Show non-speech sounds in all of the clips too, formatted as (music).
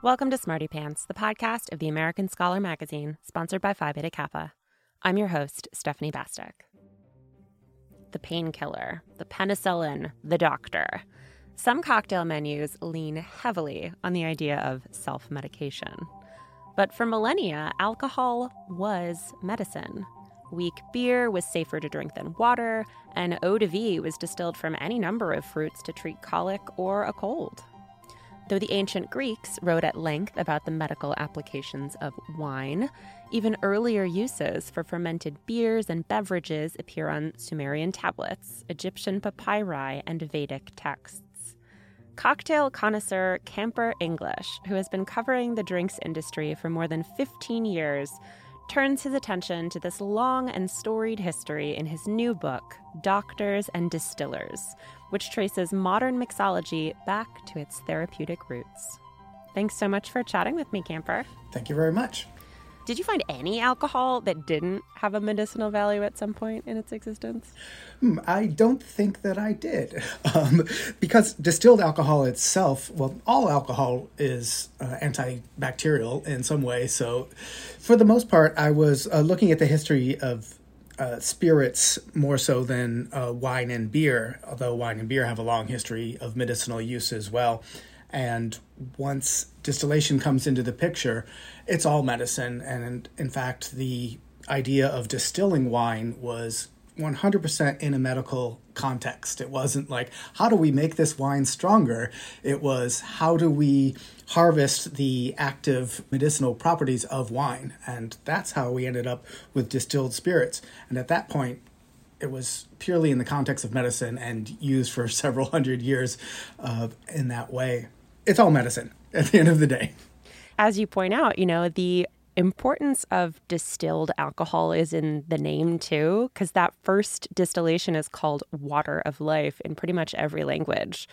Welcome to Smarty Pants, the podcast of the American Scholar magazine, sponsored by Phi Beta Kappa. I'm your host, Stephanie Bastek. The painkiller, the penicillin, the doctor. Some cocktail menus lean heavily on the idea of self medication. But for millennia, alcohol was medicine. Weak beer was safer to drink than water, and eau de vie was distilled from any number of fruits to treat colic or a cold. Though the ancient Greeks wrote at length about the medical applications of wine, even earlier uses for fermented beers and beverages appear on Sumerian tablets, Egyptian papyri, and Vedic texts. Cocktail connoisseur Camper English, who has been covering the drinks industry for more than 15 years, turns his attention to this long and storied history in his new book, Doctors and Distillers, which traces modern mixology back to its therapeutic roots. Thanks so much for chatting with me, Camper. Thank you very much. Did you find any alcohol that didn't have a medicinal value at some point in its existence? Hmm, I don't think that I did. (laughs) Um, because distilled alcohol itself, well, all alcohol is uh, antibacterial in some way. So, for the most part, I was uh, looking at the history of uh, spirits more so than uh, wine and beer, although wine and beer have a long history of medicinal use as well. And once distillation comes into the picture, it's all medicine. And in fact, the idea of distilling wine was 100% in a medical context. It wasn't like, how do we make this wine stronger? It was, how do we harvest the active medicinal properties of wine? And that's how we ended up with distilled spirits. And at that point, it was purely in the context of medicine and used for (laughs) several hundred years uh, in that way. It's all medicine (laughs) at the end of the day. As you point out, you know, the importance of distilled alcohol is in the name too, because that first distillation is called water of life in pretty much every language.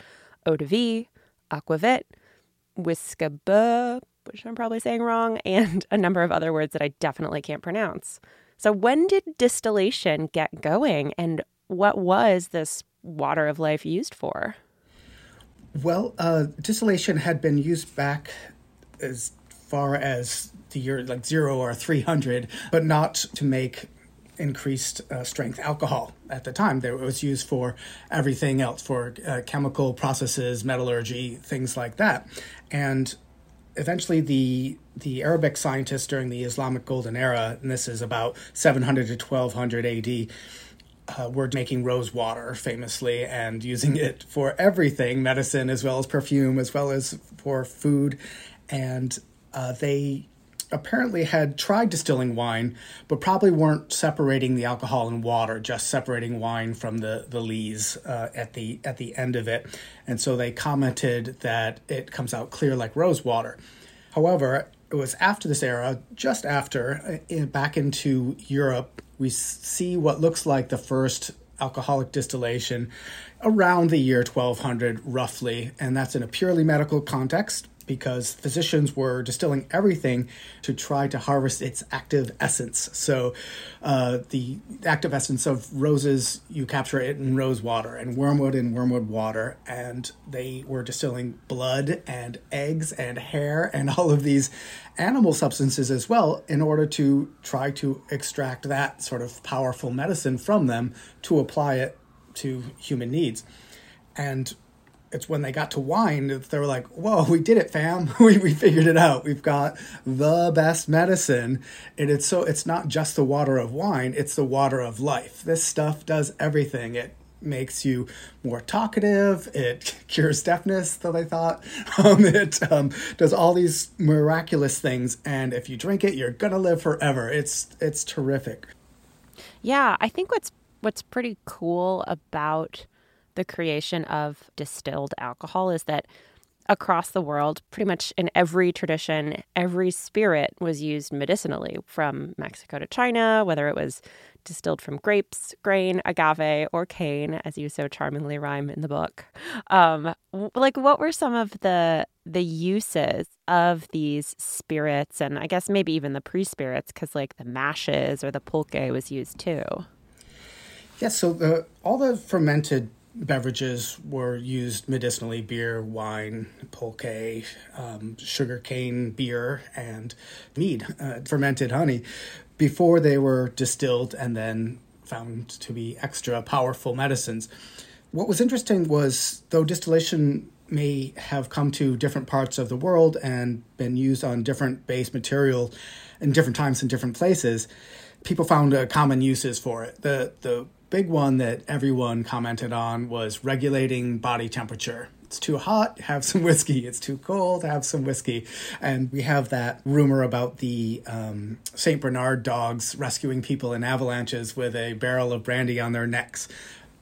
Eau de vie, aquavit, whiskaba, which I'm probably saying wrong, (laughs) and a number of other words that I definitely can't pronounce. So, when did distillation get going, and what was this water of life used for? Well, uh, distillation had been used back as far as the year like zero or 300, but not to make increased uh, strength alcohol at the time. It was used for everything else, for uh, chemical processes, metallurgy, things like that. And eventually, the the Arabic scientists during the Islamic Golden Era, and this is about 700 to 1200 AD. Uh, were making rose water famously and using it for everything medicine as well as perfume as well as for food and uh, they apparently had tried distilling wine, but probably weren't separating the alcohol and water, just separating wine from the the lees uh, at the at the end of it, and so they commented that it comes out clear like rose water. However, it was after this era, just after, uh, in, back into Europe, we see what looks like the first alcoholic distillation around the year 1200 roughly. And that's in a purely medical context because physicians were distilling everything to try to harvest its active essence. So, uh, the active essence of roses, you capture it in rose water, and wormwood in wormwood water. And they were distilling blood and eggs and hair and all of these animal substances as well in order to try to extract that sort of powerful medicine from them to apply it to human needs. And it's when they got to wine that they were like, whoa, we did it, fam. (laughs) we, we figured it out. We've got the best medicine. And it's so it's not just the water of wine, it's the water of life. This stuff does everything. It makes you more talkative. It (laughs) cures deafness, though they thought. (laughs) Um, it um, does all these miraculous things, and if you drink it, you're gonna live forever. It's it's terrific. Yeah, I think what's what's pretty cool about the creation of distilled alcohol is that across the world, pretty much in every tradition, every spirit was used medicinally from Mexico to China, whether it was distilled from grapes, grain, agave, or cane, as you so charmingly rhyme in the book. Um, like, what were some of the the uses of these spirits, and I guess maybe even the pre spirits, because like the mashes or the pulque was used too. Yes, yeah, so the all the fermented beverages were used medicinally beer, wine, pulque, um, sugarcane beer, and mead, uh, fermented honey, before they were distilled and then found to be extra powerful medicines. What was interesting was, though distillation may have come to different parts of the world and been used on different base material in different times in different places, people found uh, common uses for it. The the big one that everyone commented on was regulating body temperature. It's too hot, have some whiskey. It's too cold, have some whiskey. And we have that rumor about the um, St. Bernard dogs rescuing people in avalanches with a barrel of brandy on their necks.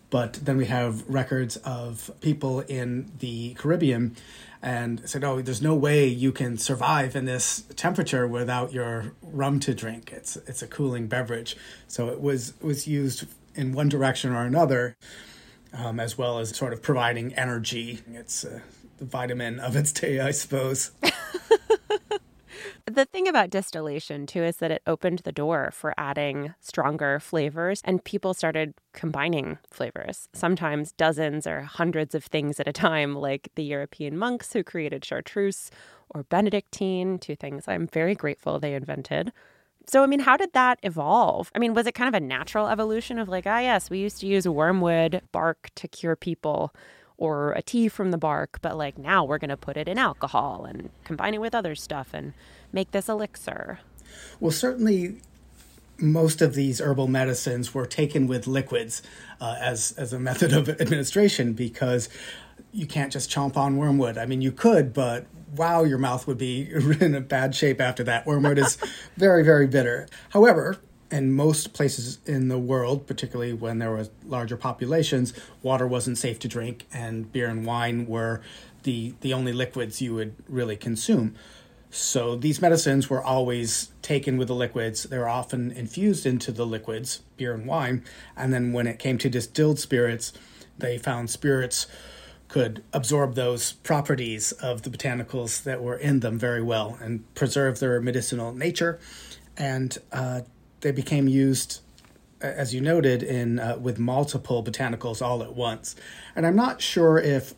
But then we have records of people in the Caribbean and said, "Oh, there's no way you can survive in this temperature without your rum to drink. It's it's a cooling beverage." So it was was used in one direction or another, um, as well as sort of providing energy. It's uh, the vitamin of its day, I suppose. (laughs) The thing about distillation, too, is that it opened the door for adding stronger flavors, and people started combining flavors, sometimes dozens or hundreds of things at a time, like the European monks who created chartreuse or Benedictine, two things I'm very grateful they invented. So, I mean, how did that evolve? I mean, was it kind of a natural evolution of like, ah, yes, we used to use wormwood bark to cure people or a tea from the bark, but like now we're going to put it in alcohol and combine it with other stuff and make this elixir? Well, certainly most of these herbal medicines were taken with liquids uh, as as a method of administration because you can't just chomp on wormwood. I mean, you could, but wow, your mouth would be (laughs) in a bad shape after that. Wormwood is (laughs) very, very bitter. However, in most places in the world, particularly when there were larger populations, water wasn't safe to drink, and beer and wine were the the only liquids you would really consume. So these medicines were always taken with the liquids. They were often infused into the liquids, beer and wine. And then when it came to distilled spirits, they found spirits could absorb those properties of the botanicals that were in them very well and preserve their medicinal nature. And uh, they became used, as you noted, in uh, with multiple botanicals all at once. And I'm not sure if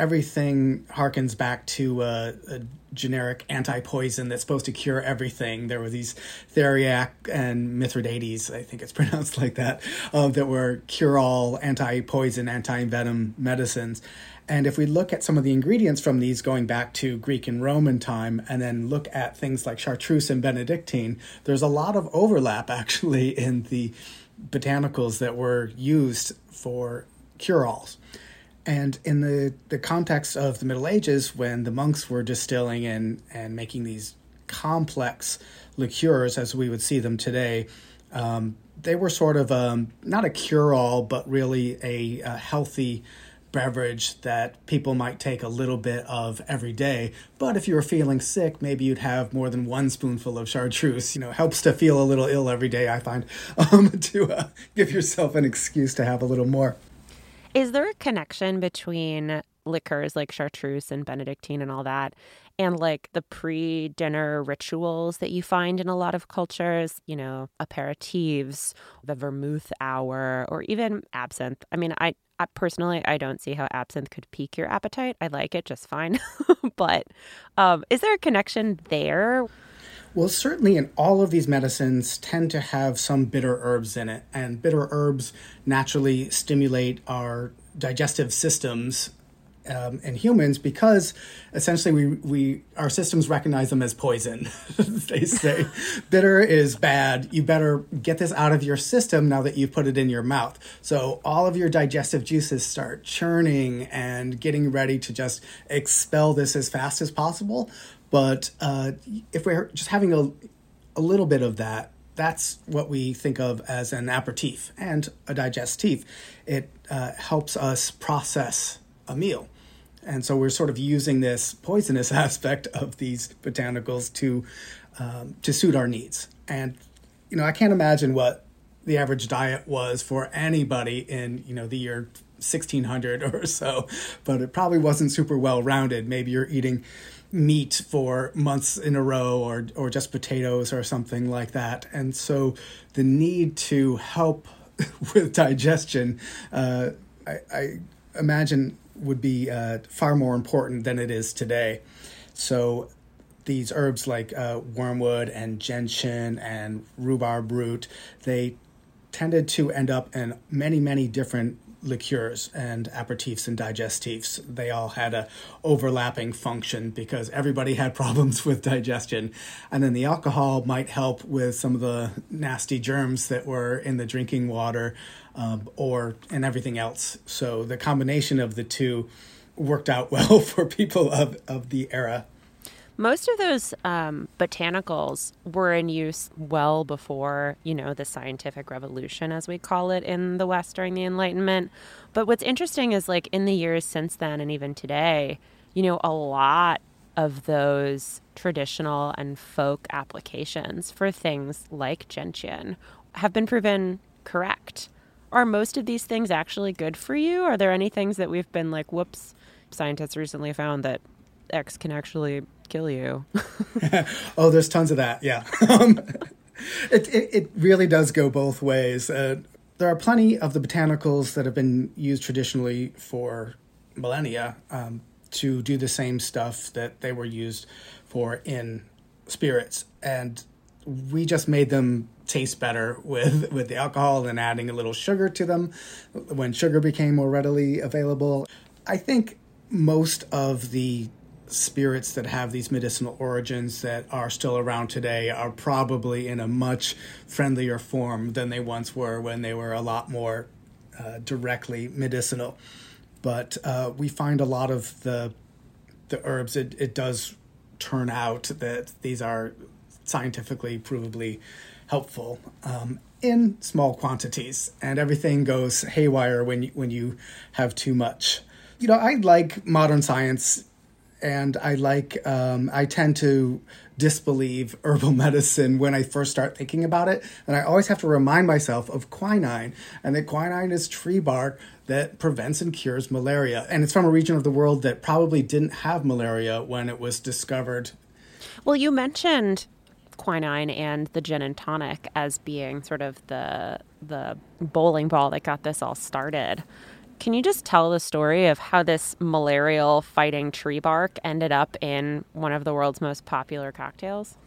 everything harkens back to uh, a generic anti-poison that's supposed to cure everything. There were these Theriac and Mithridates, I think it's (laughs) pronounced like that, uh, that were cure-all anti-poison, anti-venom medicines. And if we look at some of the ingredients from these going back to Greek and Roman time, and then look at things like chartreuse and Benedictine, there's a lot of overlap (laughs) actually in the botanicals that were used for cure-alls. And in the, the context of the Middle Ages, when the monks were distilling and, and making these complex liqueurs as we would see them today, um, they were sort of um, not a cure all, but really a, a, healthy beverage that people might take a little bit of every day. But if you were feeling sick, maybe you'd have more than one spoonful of chartreuse. You know, helps to feel a little ill every day, I find, (laughs) um, to uh, give yourself an excuse to have a little more. Is there a connection between liquors like chartreuse and benedictine and all that and like the pre-dinner rituals that you find in a lot of cultures, you know, aperitifs, the vermouth hour or even absinthe. I mean, I, I personally I don't see how absinthe could pique your appetite. I like it just fine. (laughs) but um, is there a connection there? Well, certainly in all of these medicines tend to have some bitter herbs in it, and bitter herbs naturally stimulate our digestive systems um, in humans because essentially we, we our systems recognize them as poison. (laughs) they say (laughs) bitter is bad. You better get this out of your system now that you've put it in your mouth. So all of your digestive juices start churning and getting ready to just expel this as fast as possible. But uh, if we're just having a, a little bit of that, that's what we think of as an aperitif and a digestif. It uh, helps us process a meal. And so we're sort of using this poisonous (laughs) aspect of these botanicals to um, to suit our needs. And you know, I can't imagine what the average diet was for anybody in you know the year 1600 (laughs) or so, but it probably wasn't super well rounded. Maybe you're eating meat for months in a row or or just potatoes or something like that. And so the need to help (laughs) with digestion uh, I, I imagine would be uh, far more important than it is today. So these herbs like uh, wormwood and gentian and rhubarb root, they tended to end up in many, many different liqueurs and aperitifs and digestives. They all had a overlapping function because everybody had (laughs) problems with digestion. And then the alcohol might help with some of the nasty germs that were in the drinking water um, or and everything else. So the combination of the two worked out (laughs) well for people of, of the era. Most of those um, botanicals were in use well before, you know, the scientific revolution, as we call it in the West during the Enlightenment. But what's interesting is, like, in the years since then and even today, you know, a lot of those traditional and folk applications for things like gentian have been proven correct. Are most of these things actually good for you? Are there any things that we've been like, whoops, scientists recently found that X can actually kill you. (laughs) oh, there's tons of that. Yeah. (laughs) Um, it, it, it, really does go both ways. Uh, there are plenty of the botanicals that have been used traditionally for millennia um, to do the same stuff that they were used for in spirits. And we just made them taste better with, with the alcohol and adding a little sugar to them when sugar became more readily available. I think most of the spirits that have these medicinal origins that are still around today are probably in a much friendlier form than they once were when they were a lot more uh, directly medicinal. But uh, we find a lot of the the herbs. It, it does turn out that these are scientifically provably helpful um, in small quantities, and everything goes haywire when you, when you have too much. You know, I like modern science and I like um, I tend to disbelieve herbal (laughs) medicine when I first start thinking about it, and I always have to remind myself of quinine, and that quinine is tree bark that prevents and cures malaria, and it's from a region of the world that probably didn't have malaria when it was discovered. Well, you mentioned quinine and the gin and tonic as being sort of the the bowling ball that got this all started. Can you just tell the story of how this malarial fighting tree bark ended up in one of the world's most popular cocktails?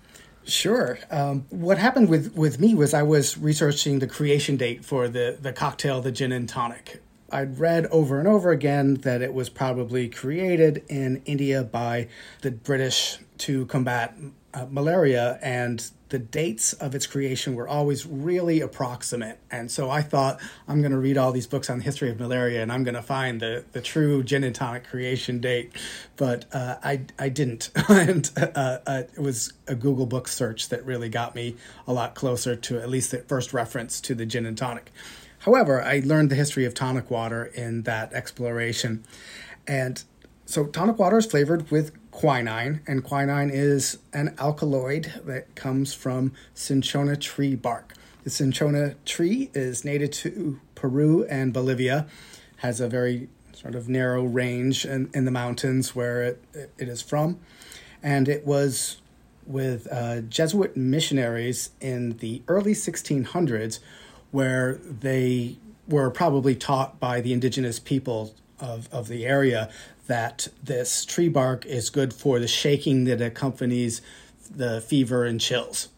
Sure. Um, what happened with, with me was I was researching the creation date for the, the cocktail, the gin and tonic. I'd read over and over again that it was probably created in India by the British to combat uh, malaria, and the dates of its creation were always really approximate. And so I thought, I'm going to read all these books on the history of malaria and I'm going to find the, the true gin and tonic creation date. But uh, I, I didn't. (laughs) and uh, uh, it was a Google book search that really got me a lot closer to at least the first reference to the gin and tonic. However, I learned the history of tonic water in that exploration. And so tonic water is flavored with quinine, and quinine is an alkaloid that comes from cinchona tree bark. The cinchona tree is native to Peru and Bolivia, has a very sort of narrow range in, in the mountains where it, it is from, and it was with uh, Jesuit missionaries in the early 1600s where they were probably taught by the indigenous people of, of the area that this tree bark is good for the shaking that accompanies the fever and chills.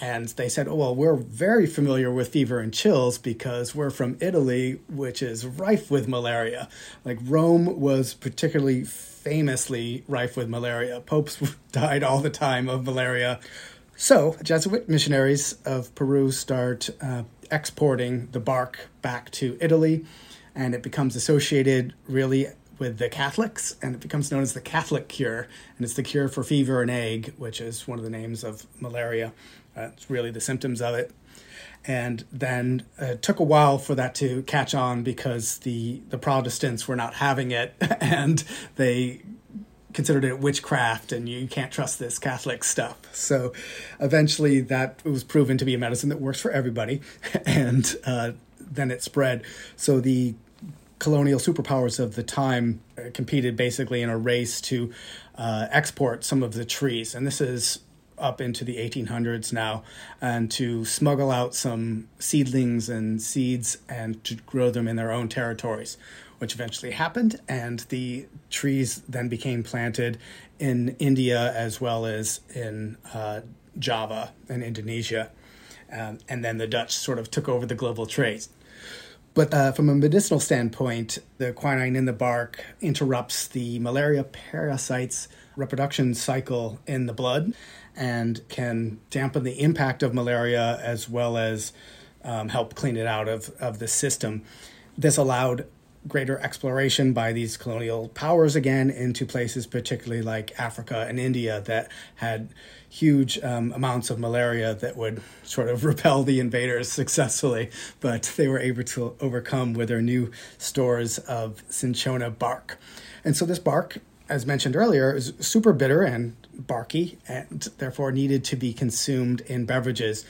And they said, oh, well, we're very familiar with fever and chills because we're from Italy, which is rife with malaria. Like Rome was particularly famously rife with malaria. Popes (laughs) died all the time of malaria. So, Jesuit missionaries of Peru start uh, exporting the bark back to Italy, and it becomes associated really with the Catholics, and it becomes known as the Catholic cure, and it's the cure for fever and ague, which is one of the names of malaria. Uh, it's really the symptoms of it. And then uh, it took a while for that to catch on because the the Protestants were not having it, (laughs) and they considered it witchcraft and you can't trust this Catholic stuff. So eventually that was proven to be a medicine that works for everybody. (laughs) And uh, then it spread. So the colonial superpowers of the time competed basically in a race to uh, export some of the trees. And this is up into the 1800s now and to smuggle out some seedlings and seeds and to grow them in their own territories, which eventually happened. And the trees then became planted in India as well as in uh, Java and Indonesia. Um, and then the Dutch sort of took over the global trade. But uh, from a medicinal standpoint, the quinine in the bark interrupts the malaria parasite's reproduction cycle in the blood and can dampen the impact of malaria as well as um, help clean it out of, of the system. This allowed greater exploration by these colonial powers again into places, particularly like Africa and India, that had huge um, amounts of malaria that would sort of (laughs) repel the invaders successfully, but they were able to overcome with their new stores of cinchona bark. And so this bark, as mentioned earlier, is super bitter and barky, and therefore needed to be consumed in beverages.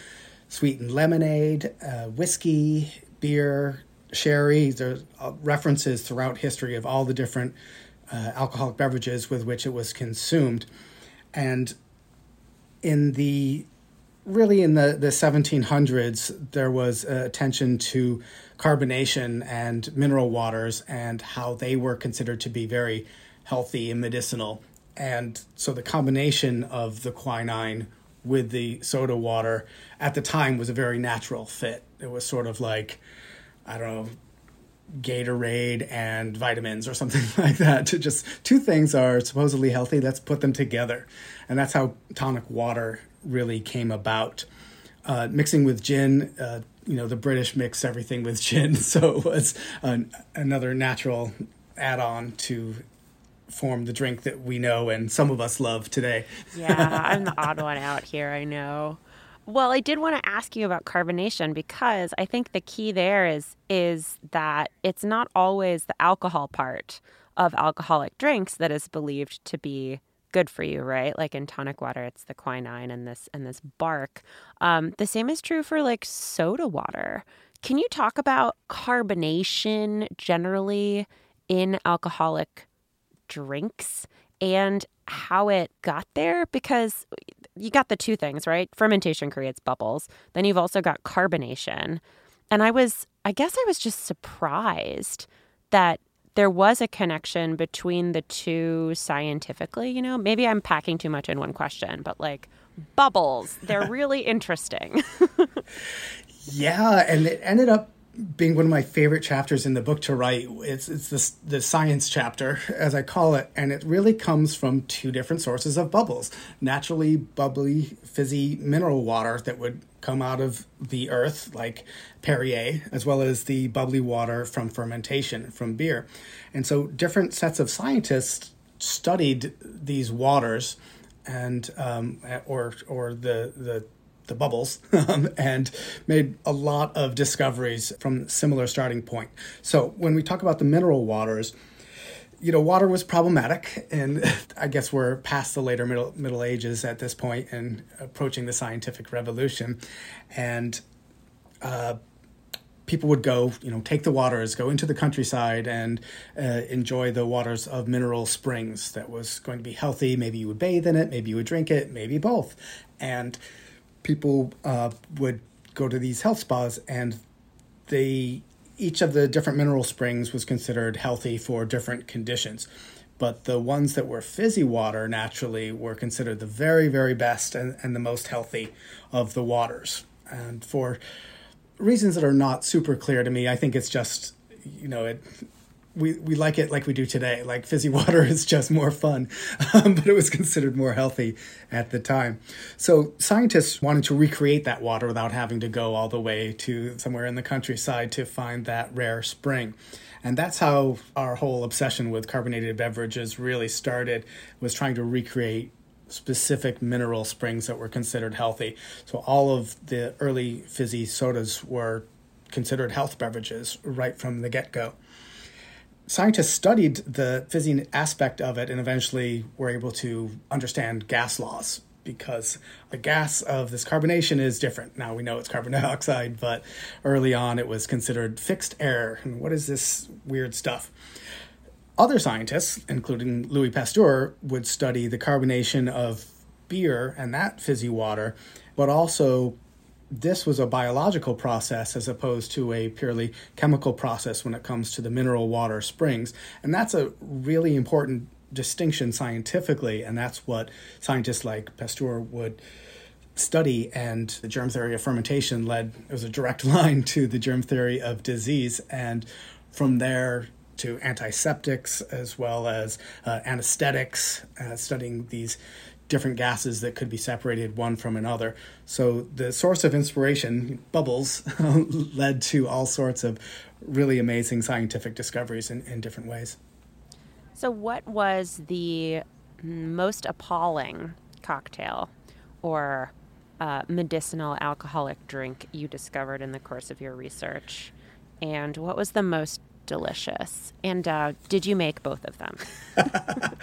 Sweetened lemonade, uh, whiskey, beer, sherry. There's uh, references throughout history of all the different uh, alcoholic beverages with which it was consumed. And in the really in the, the 1700s, there was attention to carbonation and mineral waters and how they were considered to be very healthy and medicinal. And so the combination of the quinine with the soda water at the time was a very natural fit. It was sort of like I don't know, Gatorade and vitamins or something (laughs) like that. To just two things are supposedly healthy. Let's put them together, and that's how tonic water really came about. Uh, mixing with gin, uh, you know, the British mix everything with (laughs) gin, so it was an, another natural add-on to form the drink that we know and some of us love today. yeah, I'm the (laughs) odd one out here. I know. Well, I did want to ask you about carbonation because I think the key there is is that it's not always the alcohol part of alcoholic drinks that is believed to be good for you, right? Like in tonic water, it's the quinine and this and this bark. Um, the same is true for like soda water. Can you talk about carbonation generally in alcoholic drinks and how it got there? Because you got the two things, right? Fermentation creates bubbles. Then you've also got carbonation. And I was, I guess I was just surprised that there was a connection between the two scientifically. You know, maybe I'm packing too much in one question, but like bubbles, they're (laughs) really interesting. (laughs) yeah. And it ended up being one of my favorite chapters in the book to write. It's it's this the science chapter, (laughs) as I call it, and it really comes from two different sources of bubbles: naturally bubbly, fizzy mineral water that would come out of the earth, like Perrier, as well as the bubbly water from fermentation from beer. And so, different sets of scientists studied these waters, and um, or or the the the bubbles (laughs) um, and made a lot of discoveries from similar starting point. So when we talk about the mineral waters, you know, water was problematic, and (laughs) I guess we're past the later middle Middle Ages at this point and approaching the scientific revolution, and uh, people would go, you know, take the waters, go into the countryside, and uh, enjoy the waters of mineral springs. That was going to be healthy. Maybe you would bathe in it, maybe you would drink it, maybe both, and people uh, would go to these health spas and they each of the different mineral springs was considered healthy for different conditions. But the ones that were fizzy water naturally were considered the very very best and, and the most healthy of the waters. And for reasons that are not super clear to me i think it's just you know it we, we like it like we do today. Like fizzy (laughs) water is just more fun, um, but it was considered more healthy at the time. So scientists wanted to recreate that water without having to go all the way to somewhere in the countryside to find that rare spring. And that's how our whole obsession with carbonated beverages really started, was trying to recreate specific mineral springs that were considered healthy. So all of the early fizzy sodas were considered health beverages right from the get-go scientists studied the fizzing aspect of it and eventually were able to understand gas laws because the gas of this carbonation is different. Now we know it's carbon (laughs) dioxide, but early on it was considered fixed air. And what is this weird stuff? Other scientists, including Louis Pasteur, would study the carbonation of beer and that fizzy water, but also this was a biological process as opposed to a purely chemical process when it comes to the mineral water springs. And that's a really important distinction scientifically, and that's what scientists like Pasteur would study. And the germ theory of fermentation led, it was a direct (laughs) line to the germ theory of disease. And from there, to antiseptics as well as uh, anesthetics, uh, studying these different gases that could be separated one from another. So the source of inspiration, bubbles, (laughs) led to all sorts of really amazing scientific discoveries in, in different ways. So, what was the most appalling cocktail or uh, medicinal alcoholic drink you discovered in the course of your research? And what was the most delicious. And uh, did you make both of them? (laughs)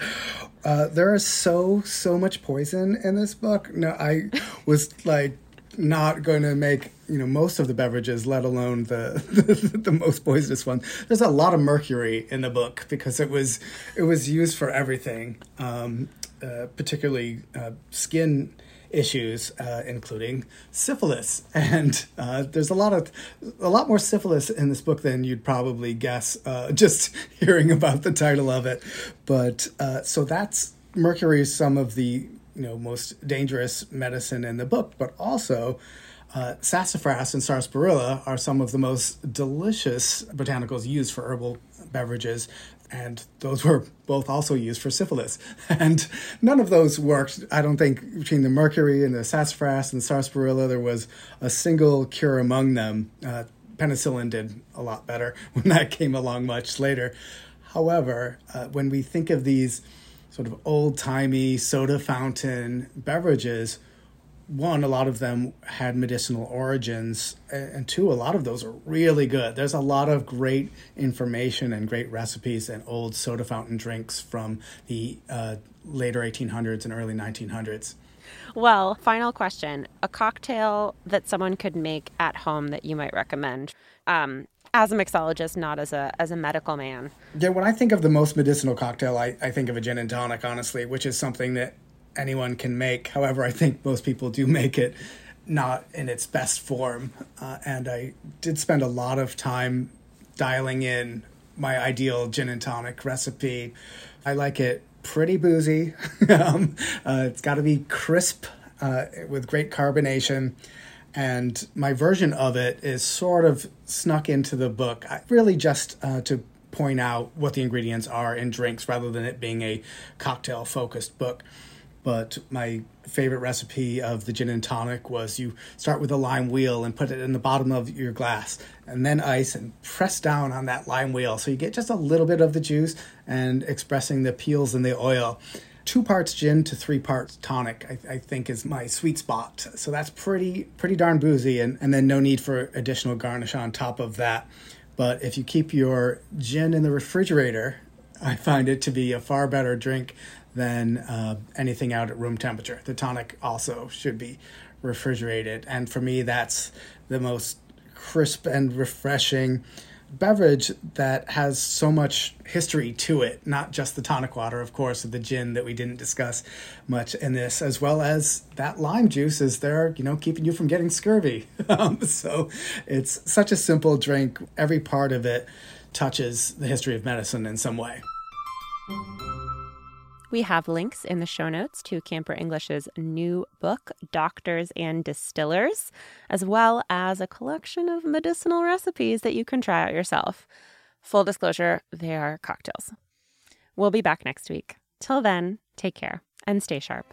uh, there is so so much poison in this book. No, I was like not going to make you know most of the beverages, let alone the, the, (laughs) the most poisonous one. There's a lot of mercury in the book because it was it was used for everything, um, uh, particularly uh, skin issues, uh, including syphilis. (laughs) And uh, there's a lot of a lot more syphilis in this book than you'd probably guess uh, (laughs) just hearing about the title of it. But uh, so that's mercury is some of the you know most dangerous medicine in the book, but also. Uh, sassafras and sarsaparilla are some of the most delicious botanicals used for herbal beverages and those were both also used for syphilis. (laughs) And none of those worked. I don't think between the mercury and the sassafras and the sarsaparilla, there was a single cure among them. Uh, penicillin did a lot better (laughs) when that came along much later. However, uh, when we think of these sort of old timey soda fountain beverages, one, a lot of them had medicinal origins, and two, a lot of those are really good. There's a lot of great information and great recipes and old soda fountain drinks from the uh, later 1800s and early 1900s. Well, final question a cocktail that someone could make at home that you might recommend. Um, as a mixologist, not as a as a medical man. Yeah, when I think of the most medicinal cocktail, I, I think of a gin and tonic, honestly, which is something that anyone can make. However, I think most people do make it not in its best form. Uh, and I did spend a lot of time dialing in my ideal gin and tonic recipe. I like it pretty boozy. (laughs) um, uh, it's got to be crisp uh, with great carbonation. And my version of it is sort of snuck into the book, I, really just uh, to point out what the ingredients are in drinks rather than it being a cocktail focused book but my favorite recipe of the gin and tonic was you start with a lime wheel and put it in the bottom of your glass and then ice and press down on that lime wheel. So you get just a little bit of the juice and expressing the peels and the oil. Two parts gin to three parts tonic I, I, think is my sweet spot. So that's pretty pretty darn boozy and, and then no need for additional garnish on top of that. But if you keep your gin in the refrigerator I find it to be a far better drink than uh, anything out at room temperature. The tonic also should be refrigerated. And for me, that's the most crisp and refreshing beverage that has so much history to it, not just the tonic water, of course, the gin that we didn't discuss much in this, as well as that lime juice is there, you know, keeping you from getting scurvy. (laughs) Um, so it's such a simple drink. Every part of it touches the history of medicine in some way. We have links in the show notes to Camper English's new book, Doctors and Distillers, as well as a collection of medicinal recipes that you can try out yourself. Full disclosure, they are cocktails. We'll be back next week. Till then, take care and stay sharp.